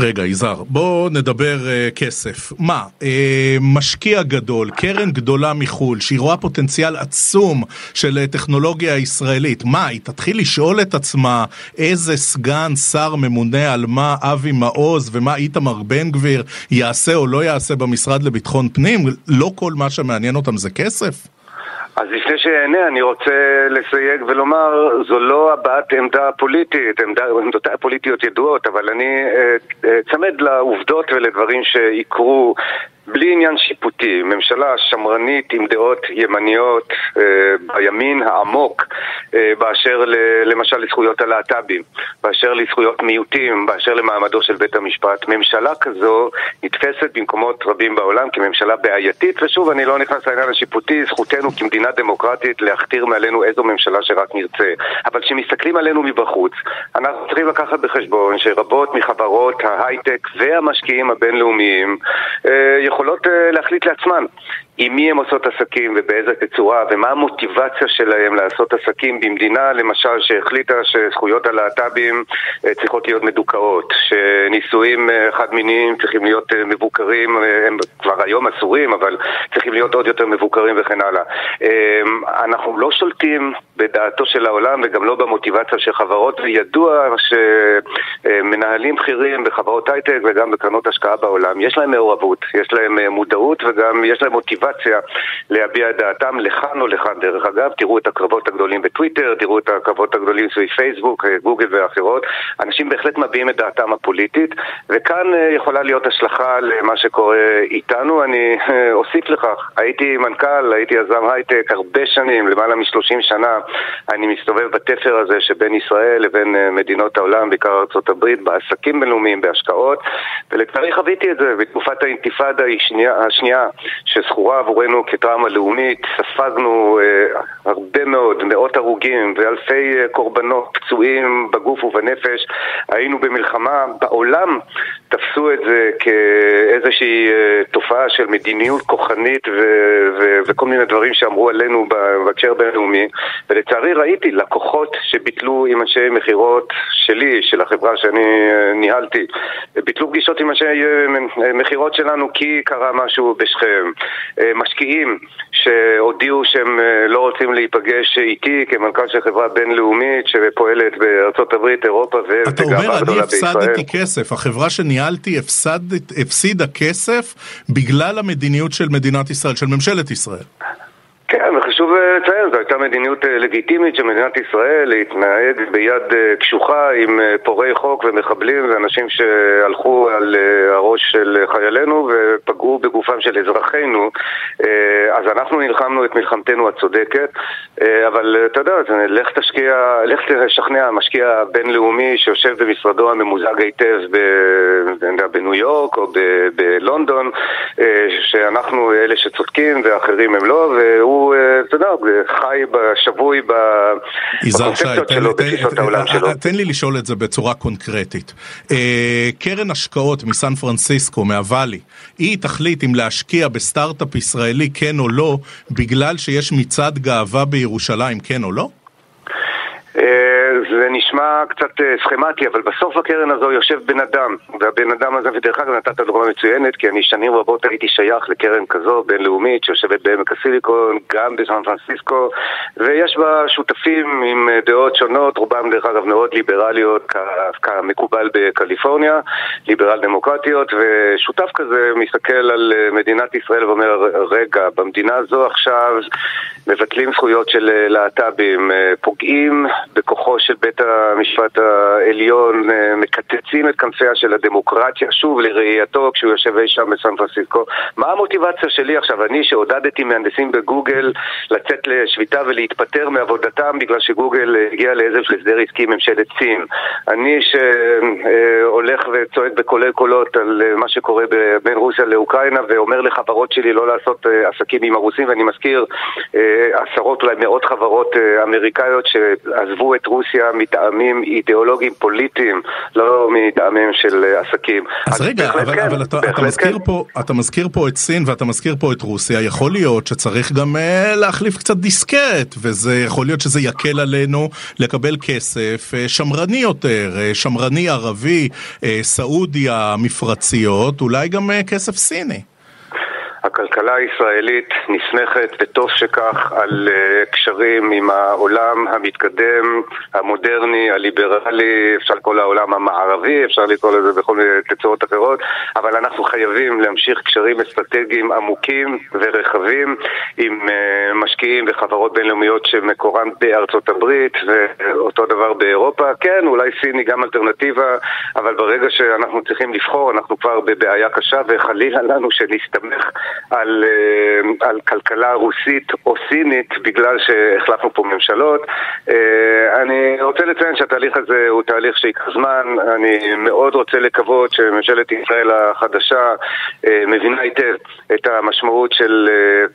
Speaker 1: רגע, יזהר, בואו נדבר uh, כסף. מה, uh, משקיע גדול, קרן גדולה מחו"ל, שהיא רואה פוטנציאל עצום של uh, טכנולוגיה ישראלית, מה, היא תתחיל לשאול את עצמה איזה סגן שר ממונה על מה אבי מעוז ומה איתמר בן גביר יעשה או לא יעשה במשרד לביטחון פנים? לא כל מה שמעניין אותם זה כסף?
Speaker 6: אז לפני שאענה, אני רוצה לסייג ולומר, זו לא הבעת עמדה פוליטית, עמדותיי הפוליטיות ידועות, אבל אני אצמד אה, לעובדות ולדברים שיקרו בלי עניין שיפוטי, ממשלה שמרנית עם דעות ימניות אה, בימין העמוק אה, באשר למשל לזכויות הלהט"בים, באשר לזכויות מיעוטים, באשר למעמדו של בית המשפט. ממשלה כזו נתפסת במקומות רבים בעולם כממשלה בעייתית, ושוב, אני לא נכנס לעניין השיפוטי, זכותנו כמדינה דמוקרטית להכתיר מעלינו איזו ממשלה שרק נרצה. אבל כשמסתכלים עלינו מבחוץ, אנחנו צריכים לקחת בחשבון שרבות מחברות ההייטק והמשקיעים הבינלאומיים אה, יכולות אה, להחליט לעצמן עם מי הן עושות עסקים ובאיזה תצורה ומה המוטיבציה שלהם לעשות עסקים במדינה למשל שהחליטה שזכויות הלהט"בים אה, צריכות להיות מדוכאות, שנישואים חד מיניים צריכים להיות מבוקרים, הם כבר היום אסורים אבל צריכים להיות עוד יותר מבוקרים וכן הלאה. אנחנו לא שולטים בדעתו של העולם וגם לא במוטיבציה של חברות וידוע שמנהלים בכירים בחברות הייטק וגם בקרנות השקעה בעולם יש להם מעורבות, יש להם אה, מודעות וגם יש להם מוטיבציה להביע את דעתם לכאן או לכאן. דרך אגב, תראו את הקרבות הגדולים בטוויטר, תראו את הקרבות הגדולים סביב פייסבוק, אה, גוגל ואחרות. אנשים בהחלט מביעים את דעתם הפוליטית, וכאן אה, יכולה להיות השלכה למה שקורה איתנו. אני אוסיף לכך, הייתי מנכ"ל, הייתי יזם הייטק הרבה שנים, למעלה מ-30 שנה. אני מסתובב בתפר הזה שבין ישראל לבין מדינות העולם, בעיקר ארה"ב, בעסקים בינלאומיים, בהשקעות, ולצערי חוויתי את זה בתקופת האינתיפאדה השנייה, שזכורה עבורנו כטראומה לאומית, ספגנו אה, הרבה מאוד, מאות הרוגים ואלפי אה, קורבנות פצועים בגוף ובנפש. היינו במלחמה, בעולם תפסו את זה כאיזושהי אה, תופעה של מדיניות כוחנית ו- ו- וכל מיני דברים שאמרו עלינו בהקשר בינלאומי, ולצערי ראיתי לקוחות שביטלו עם אנשי מכירות שלי, של החברה שאני אה, ניהלתי, ביטלו פגישות עם אנשי מכירות שלנו כי קרה משהו בשכם. משקיעים שהודיעו שהם לא רוצים להיפגש איתי כמנכ"ל של חברה בינלאומית שפועלת בארצות הברית, אירופה
Speaker 1: גדולה בישראל. אתה אומר, אני הפסדתי כסף, החברה שניהלתי הפסד, הפסידה כסף בגלל המדיניות של מדינת ישראל, של ממשלת ישראל.
Speaker 6: כן, וחשוב אה, לציין, הייתה מדיניות אה, לגיטימית של מדינת ישראל להתנהג ביד אה, קשוחה עם פורעי חוק ומחבלים ואנשים שהלכו על הראש של חיילינו ופגעו בגופם של אזרחינו. אז אנחנו נלחמנו את מלחמתנו הצודקת, אבל אתה יודע, לך תשקיע, לך תשכנע משקיע בינלאומי שיושב במשרדו הממוזג היטב בניו יורק או בלונדון, שאנחנו אלה שצודקים ואחרים הם לא, והוא הוא, אה, אתה יודע, חי, שבוי בקונספציות שלו, בתפיסות העולם שלו.
Speaker 1: תן לי לשאול את זה בצורה קונקרטית. אה, קרן השקעות מסן פרנסיסקו, מהוואלי, היא תחליט אם להשקיע בסטארט-אפ ישראלי כן או לא, בגלל שיש מצעד גאווה בירושלים, כן או לא?
Speaker 6: אה, זה נשמע קצת אה, סכמטי, אבל בסוף בקרן הזו יושב בן אדם, והבן אדם הזה, ודרך אגב נתת דוגמה מצוינת, כי אני שנים רבות הייתי שייך לקרן כזו, בינלאומית, שיושבת בעמק הסיליקון, גם בסן פרנסיסקו, ויש בה שותפים עם אה, דעות שונות, רובם דרך אגב מאוד ליברליות, כמקובל בקליפורניה, ליברל דמוקרטיות, ושותף כזה מסתכל על מדינת ישראל ואומר, רגע, במדינה הזו עכשיו מבטלים זכויות של להט"בים, פוגעים בכוחו של בית המשפט העליון, אה, מקצצים את כנפיה של הדמוקרטיה, שוב לראייתו כשהוא יושב אי שם בסן פרנסיסקו. מה המוטיבציה שלי עכשיו? אני שעודדתי מהנדסים בגוגל לצאת לשביתה ולהתפטר מעבודתם בגלל שגוגל הגיע לאיזה הסדר עסקי ממשלת סין. אני שהולך וצועק בקולי קולות על אה, מה שקורה בין רוסיה לאוקראינה ואומר לחברות שלי לא לעשות אה, עסקים עם הרוסים, ואני מזכיר עשרות, אולי מאות חברות אמריקאיות שעזבו את רוסיה מטעמים אידיאולוגיים פוליטיים, לא מטעמים של עסקים.
Speaker 1: אז, אז רגע, אבל, כן, אבל אתה, אתה, מזכיר כן. פה, אתה מזכיר פה את סין ואתה מזכיר פה את רוסיה, יכול להיות שצריך גם uh, להחליף קצת דיסקט, וזה יכול להיות שזה יקל עלינו לקבל כסף uh, שמרני יותר, uh, שמרני ערבי, uh, סעודיה, מפרציות, אולי גם uh, כסף סיני.
Speaker 6: הכלכלה הישראלית נסמכת, וטוב שכך, על uh, קשרים עם העולם המתקדם, המודרני, הליברלי, אפשר לקרוא לעולם המערבי, אפשר לקרוא לזה בכל מיני תצורות אחרות, אבל אנחנו חייבים להמשיך קשרים אסטרטגיים עמוקים ורחבים עם uh, משקיעים וחברות בינלאומיות שמקורן בארצות הברית, ואותו דבר באירופה. כן, אולי סין היא גם אלטרנטיבה, אבל ברגע שאנחנו צריכים לבחור, אנחנו כבר בבעיה קשה, וחלילה לנו שנסתמך על, אה, על כלכלה רוסית או סינית בגלל שהחלפנו פה ממשלות. אה, אני רוצה לציין שהתהליך הזה הוא תהליך שייקח זמן, אני מאוד רוצה לקוות שממשלת ישראל החדשה אה, מבינה היטב את המשמעות של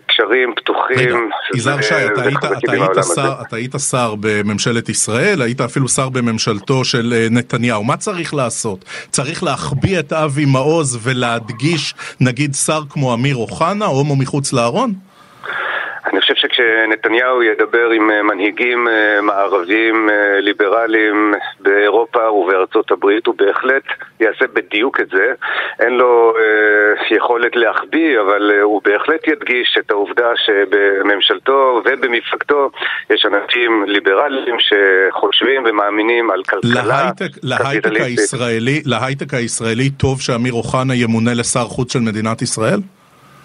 Speaker 6: קשרים פתוחים. רגע,
Speaker 1: יזהר שי, אתה היית, אתה, היית שר, אתה היית שר בממשלת ישראל, היית אפילו שר בממשלתו של נתניהו, מה צריך לעשות? צריך להחביא את אבי מעוז ולהדגיש, נגיד, שר כמו אמיר אוחנה, הומו מחוץ לארון?
Speaker 6: אני חושב שכשנתניהו ידבר עם אה, מנהיגים אה, מערבים אה, ליברליים באירופה ובארצות הברית, הוא בהחלט יעשה בדיוק את זה. אין לו יכולת להחביא, אבל הוא בהחלט ידגיש את העובדה שבממשלתו ובמפלגתו יש אנשים ליברליים שחושבים ומאמינים על כלכלה להייטק,
Speaker 1: להייטק הישראלי, להייטק הישראלי טוב שאמיר אוחנה ימונה לשר חוץ של מדינת ישראל?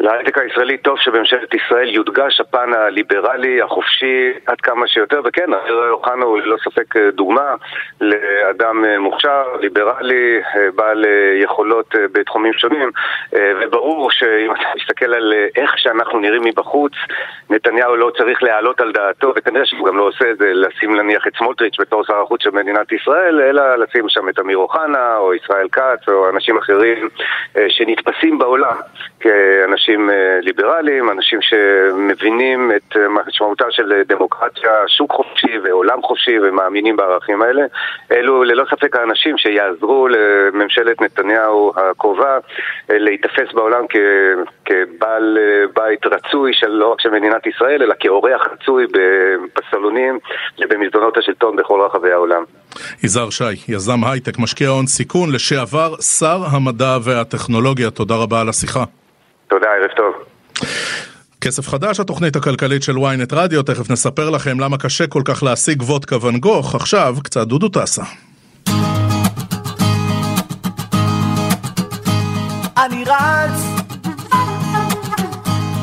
Speaker 6: להייטק הישראלי טוב שבממשלת ישראל יודגש הפן הליברלי, החופשי, עד כמה שיותר, וכן, אוחנה הוא ללא ספק דוגמה לאדם מוכשר, ליברלי, בעל יכולות בתחומים שונים, וברור שאם אתה מסתכל על איך שאנחנו נראים מבחוץ, נתניהו לא צריך להעלות על דעתו, וכנראה שהוא גם לא עושה את זה, לשים נניח את סמוטריץ' בתור שר החוץ של מדינת ישראל, אלא לשים שם את אמיר אוחנה, או ישראל כץ, או אנשים אחרים שנתפסים בעולם כאנשים אנשים אה, ליברליים, אנשים שמבינים את אה, משמעותה של דמוקרטיה, שוק חופשי ועולם חופשי ומאמינים בערכים האלה. אלו ללא ספק האנשים שיעזרו לממשלת נתניהו הקרובה אה, להיתפס בעולם כ... כבעל בית רצוי של לא רק של מדינת ישראל, אלא כאורח רצוי בסלונים ובמסדרונות השלטון בכל רחבי העולם.
Speaker 1: יזהר שי, יזם הייטק, משקיע הון סיכון, לשעבר שר המדע והטכנולוגיה, תודה רבה על השיחה.
Speaker 6: תודה, ערב טוב.
Speaker 1: כסף חדש, התוכנית הכלכלית של ynet רדיו, תכף נספר לכם למה קשה כל כך להשיג וודקה ואן גוך. עכשיו, קצת דודו טסה. אני רץ,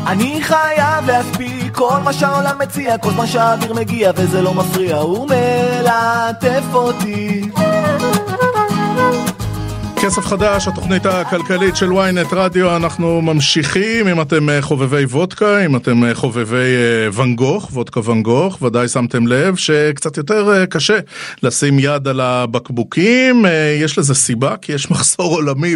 Speaker 1: אני חייב להספיק כל מה שהעולם מציע, כל זמן שהאוויר מגיע וזה לא מפריע, הוא מלטף אותי. כסף חדש, התוכנית הכלכלית של ynet רדיו, אנחנו ממשיכים, אם אתם אה, חובבי וודקה, אם אתם אה, חובבי אה, ואן גוך, וודקה ואן גוך, ודאי שמתם לב שקצת יותר קשה לשים יד על הבקבוקים, יש לזה סיבה, כי יש מחסור עולמי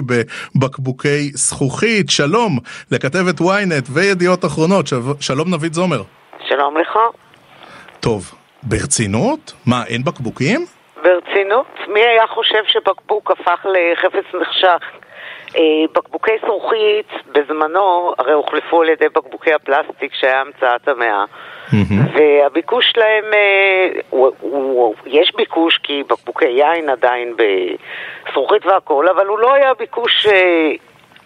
Speaker 1: בבקבוקי זכוכית. שלום לכתבת ynet וידיעות אחרונות, שלום נביד זומר.
Speaker 7: שלום לך.
Speaker 1: טוב, ברצינות? מה, אין בקבוקים?
Speaker 7: ברצינות? מי היה חושב שבקבוק הפך לחפץ נחשך? אה, בקבוקי זכוכית בזמנו הרי הוחלפו על ידי בקבוקי הפלסטיק שהיה המצאת המאה והביקוש שלהם, אה, הוא, הוא, יש ביקוש כי בקבוקי יין עדיין בזכוכית והכל, אבל הוא לא היה ביקוש אה,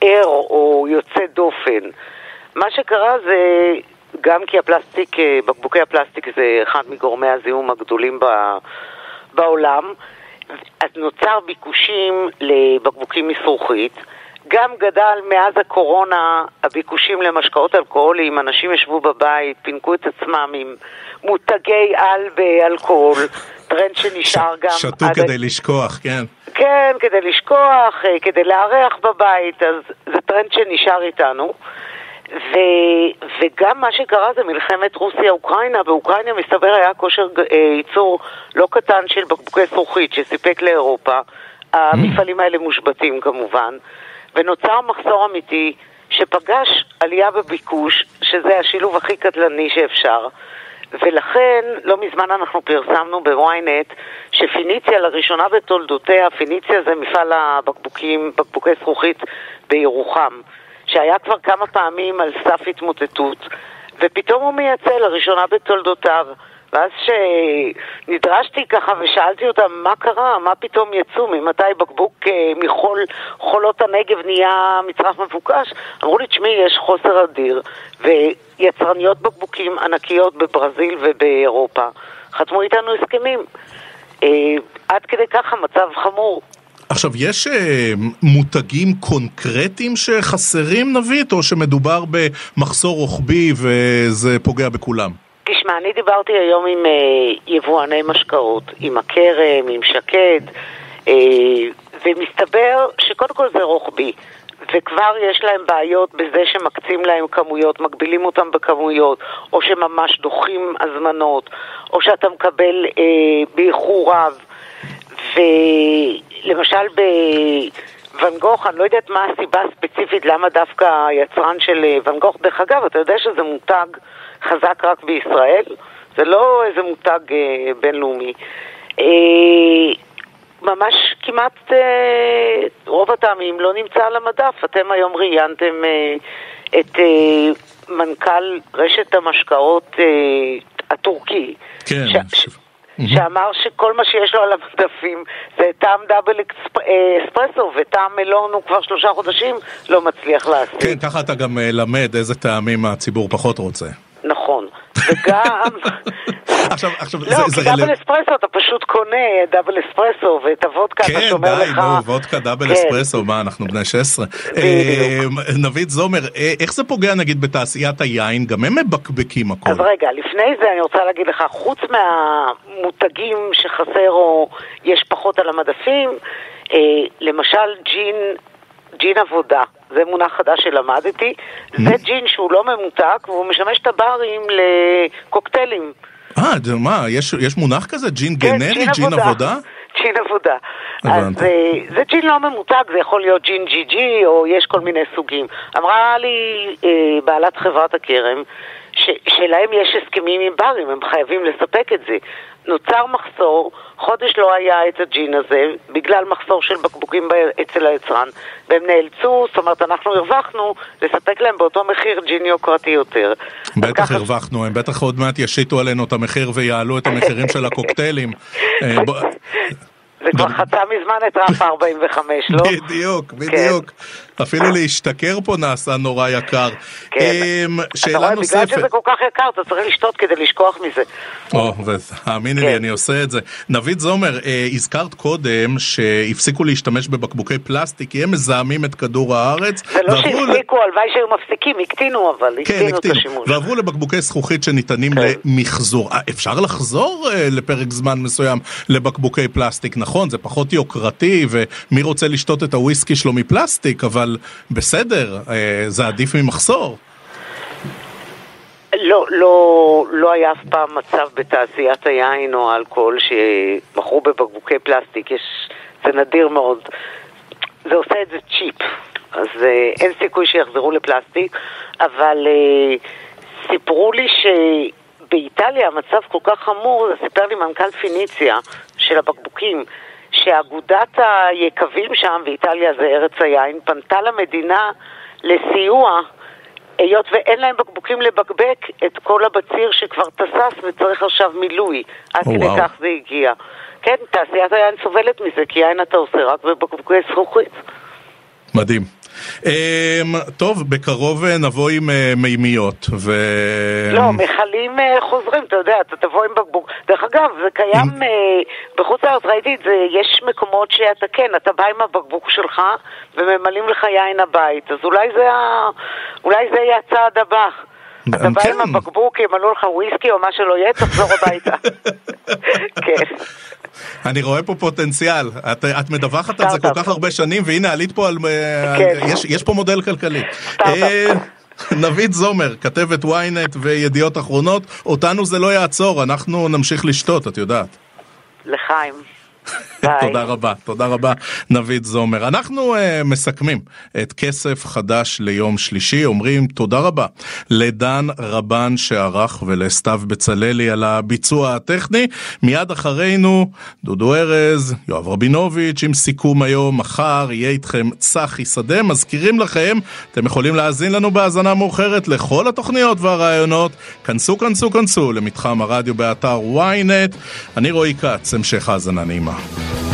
Speaker 7: ער או יוצא דופן. מה שקרה זה גם כי הפלסטיק, בקבוקי הפלסטיק זה אחד מגורמי הזיהום הגדולים ב... בעולם, אז נוצר ביקושים לבקבוקים מזכוכית. גם גדל מאז הקורונה הביקושים למשקאות אלכוהוליים, אנשים ישבו בבית, פינקו את עצמם עם מותגי על באלכוהול, טרנד שנשאר גם...
Speaker 1: שתו כדי ה... לשכוח, כן.
Speaker 7: כן, כדי לשכוח, אה, כדי לארח בבית, אז זה טרנד שנשאר איתנו. ו, וגם מה שקרה זה מלחמת רוסיה-אוקראינה, באוקראינה מסתבר היה כושר אה, ייצור לא קטן של בקבוקי זכוכית שסיפק לאירופה. המפעלים האלה מושבתים כמובן, ונוצר מחסור אמיתי שפגש עלייה בביקוש, שזה השילוב הכי קטלני שאפשר. ולכן, לא מזמן אנחנו פרסמנו בוויינט שפיניציה לראשונה בתולדותיה, פיניציה זה מפעל הבקבוקים, בקבוקי זכוכית בירוחם. שהיה כבר כמה פעמים על סף התמוטטות, ופתאום הוא מייצא לראשונה בתולדותיו. ואז שנדרשתי ככה ושאלתי אותם מה קרה, מה פתאום יצאו, ממתי בקבוק אה, מחול חולות הנגב נהיה מצרך מבוקש, אמרו לי, תשמעי, יש חוסר אדיר, ויצרניות בקבוקים ענקיות בברזיל ובאירופה חתמו איתנו הסכמים. אה, עד כדי כך המצב חמור.
Speaker 1: עכשיו, יש אה, מותגים קונקרטיים שחסרים נבית, או שמדובר במחסור רוחבי וזה פוגע בכולם?
Speaker 7: תשמע, אני דיברתי היום עם אה, יבואני משקאות, עם הכרם, עם שקד, אה, ומסתבר שקודם כל זה רוחבי. וכבר יש להם בעיות בזה שמקצים להם כמויות, מגבילים אותם בכמויות, או שממש דוחים הזמנות, או שאתה מקבל אה, באיחור רב. ולמשל בוואן גוך, אני לא יודעת מה הסיבה הספציפית למה דווקא היצרן של אה, ואן גוך, דרך אגב, אתה יודע שזה מותג חזק רק בישראל? זה לא איזה מותג אה, בינלאומי. אה, ממש כמעט אה, רוב הטעמים לא נמצא על המדף. אתם היום ראיינתם אה, את אה, מנכ"ל רשת המשקאות אה, הטורקי.
Speaker 1: כן.
Speaker 7: ש... שאמר שכל מה שיש לו על המדפים זה טעם דאבל אספרסו, וטעם מלון הוא כבר שלושה חודשים לא מצליח להשיג.
Speaker 1: כן, ככה אתה גם אה, למד איזה טעמים הציבור פחות רוצה.
Speaker 7: נכון, וגם...
Speaker 1: עכשיו, עכשיו,
Speaker 7: לא, כי דאבל אספרסו אתה פשוט קונה דאבל אספרסו ואת הוודקה אתה שומר לך...
Speaker 1: כן, די, נו, וודקה דאבל אספרסו, מה, אנחנו בני 16. אה, נביד זומר, אה, איך זה פוגע נגיד בתעשיית היין? גם הם מבקבקים הכל.
Speaker 7: אז רגע, לפני זה אני רוצה להגיד לך, חוץ מהמותגים שחסר או יש פחות על המדפים, אה, למשל ג'ין, ג'ין עבודה. זה מונח חדש שלמדתי, זה ג'ין שהוא לא ממותק והוא משמש את הברים לקוקטיילים.
Speaker 1: אה, מה, יש, יש מונח כזה? ג'ין
Speaker 7: כן,
Speaker 1: גנרי?
Speaker 7: ג'ין
Speaker 1: ג'ין
Speaker 7: עבודה?
Speaker 1: עבודה?
Speaker 7: ג'ין עבודה. אז אה, זה ג'ין לא ממותג, זה יכול להיות ג'ין ג'י ג'י או יש כל מיני סוגים. אמרה לי אה, בעלת חברת הכרם ש- שלהם יש הסכמים עם ברים, הם חייבים לספק את זה. נוצר מחסור, חודש לא היה את הג'ין הזה, בגלל מחסור של בקבוקים אצל היצרן, והם נאלצו, זאת אומרת, אנחנו הרווחנו לספק להם באותו מחיר ג'ין יוקרתי יותר.
Speaker 1: בטח
Speaker 7: ככה-
Speaker 1: הרווחנו, הם בטח עוד מעט ישיתו עלינו את המחיר ויעלו את המחירים של הקוקטיילים.
Speaker 7: זה כבר חצה מזמן את רף ה-45, לא?
Speaker 1: בדיוק, בדיוק. אפילו להשתכר פה נעשה נורא יקר.
Speaker 7: כן.
Speaker 1: אמ,
Speaker 7: אתה
Speaker 1: שאלה
Speaker 7: רואה, בגלל
Speaker 1: נוספת.
Speaker 7: שזה כל כך יקר, אתה צריך לשתות כדי לשכוח מזה.
Speaker 1: או, ותאמיני לי,
Speaker 7: כן.
Speaker 1: אני עושה את זה. נביד זומר, אה, הזכרת קודם שהפסיקו להשתמש בבקבוקי פלסטיק, כי הם מזהמים את כדור הארץ.
Speaker 7: זה לא שהפסיקו, הלוואי שהיו מפסיקים, הקטינו אבל,
Speaker 1: כן,
Speaker 7: הקטינו את. השימוש.
Speaker 1: ועברו לבקבוקי זכוכית שניתנים
Speaker 7: כן.
Speaker 1: למחזור. אה, אפשר לחזור אה, לפרק זמן מסוים לבקבוקי פלסטיק, נכון? זה פחות יוקרתי, ומי רוצה לשתות את הוויסקי שלו מפלסטיק, אבל בסדר, אה, זה עדיף ממחסור.
Speaker 7: לא, לא, לא היה אף פעם מצב בתעשיית היין או האלכוהול שמכרו בבקבוקי פלסטיק, יש, זה נדיר מאוד. זה עושה את זה צ'יפ, אז אה, אין סיכוי שיחזרו לפלסטיק, אבל אה, סיפרו לי שבאיטליה המצב כל כך חמור, סיפר לי מנכ"ל פיניציה של הבקבוקים, שאגודת היקבים שם, ואיטליה זה ארץ היין, פנתה למדינה לסיוע היות ואין להם בקבוקים לבקבק את כל הבציר שכבר תסס וצריך עכשיו מילוי. עד כדי
Speaker 1: וואו.
Speaker 7: כך זה הגיע. כן, תעשיית היין סובלת מזה, כי יין אתה עושה רק בבקבוקי זכוכית.
Speaker 1: מדהים. אמ, טוב, בקרוב אה, נבוא עם אה, מימיות, ו...
Speaker 7: לא, מכלים אה, חוזרים, אתה יודע, אתה תבוא עם בקבוק. דרך אגב, זה קיים אה, בחוץ לארץ, ראיתי את זה, יש מקומות שאתה כן, אתה בא עם הבקבוק שלך וממלאים לך יין הבית, אז אולי זה, ה... אולי זה יהיה הצעד הבא. אתה בא
Speaker 1: כן.
Speaker 7: עם הבקבוק, ימלאו לך וויסקי או מה שלא יהיה, תחזור הביתה. כן.
Speaker 1: אני רואה פה פוטנציאל. את, את מדווחת על זה כל. כך הרבה שנים, והנה עלית פה על...
Speaker 7: כן.
Speaker 1: יש, יש פה מודל כלכלי. אה, נביד זומר, כתבת ynet וידיעות אחרונות, אותנו זה לא יעצור, אנחנו נמשיך לשתות, את יודעת.
Speaker 7: לחיים.
Speaker 1: תודה רבה, תודה רבה, נביד זומר. אנחנו uh, מסכמים את כסף חדש ליום שלישי, אומרים תודה רבה לדן רבן שערך ולסתיו בצללי על הביצוע הטכני. מיד אחרינו, דודו ארז, יואב רבינוביץ' עם סיכום היום, מחר יהיה איתכם צחי שדה. מזכירים לכם, אתם יכולים להאזין לנו בהאזנה מאוחרת לכל התוכניות והרעיונות. כנסו, כנסו, כנסו למתחם הרדיו באתר ynet. אני רועי כץ, המשך האזנה נעימה. Wow.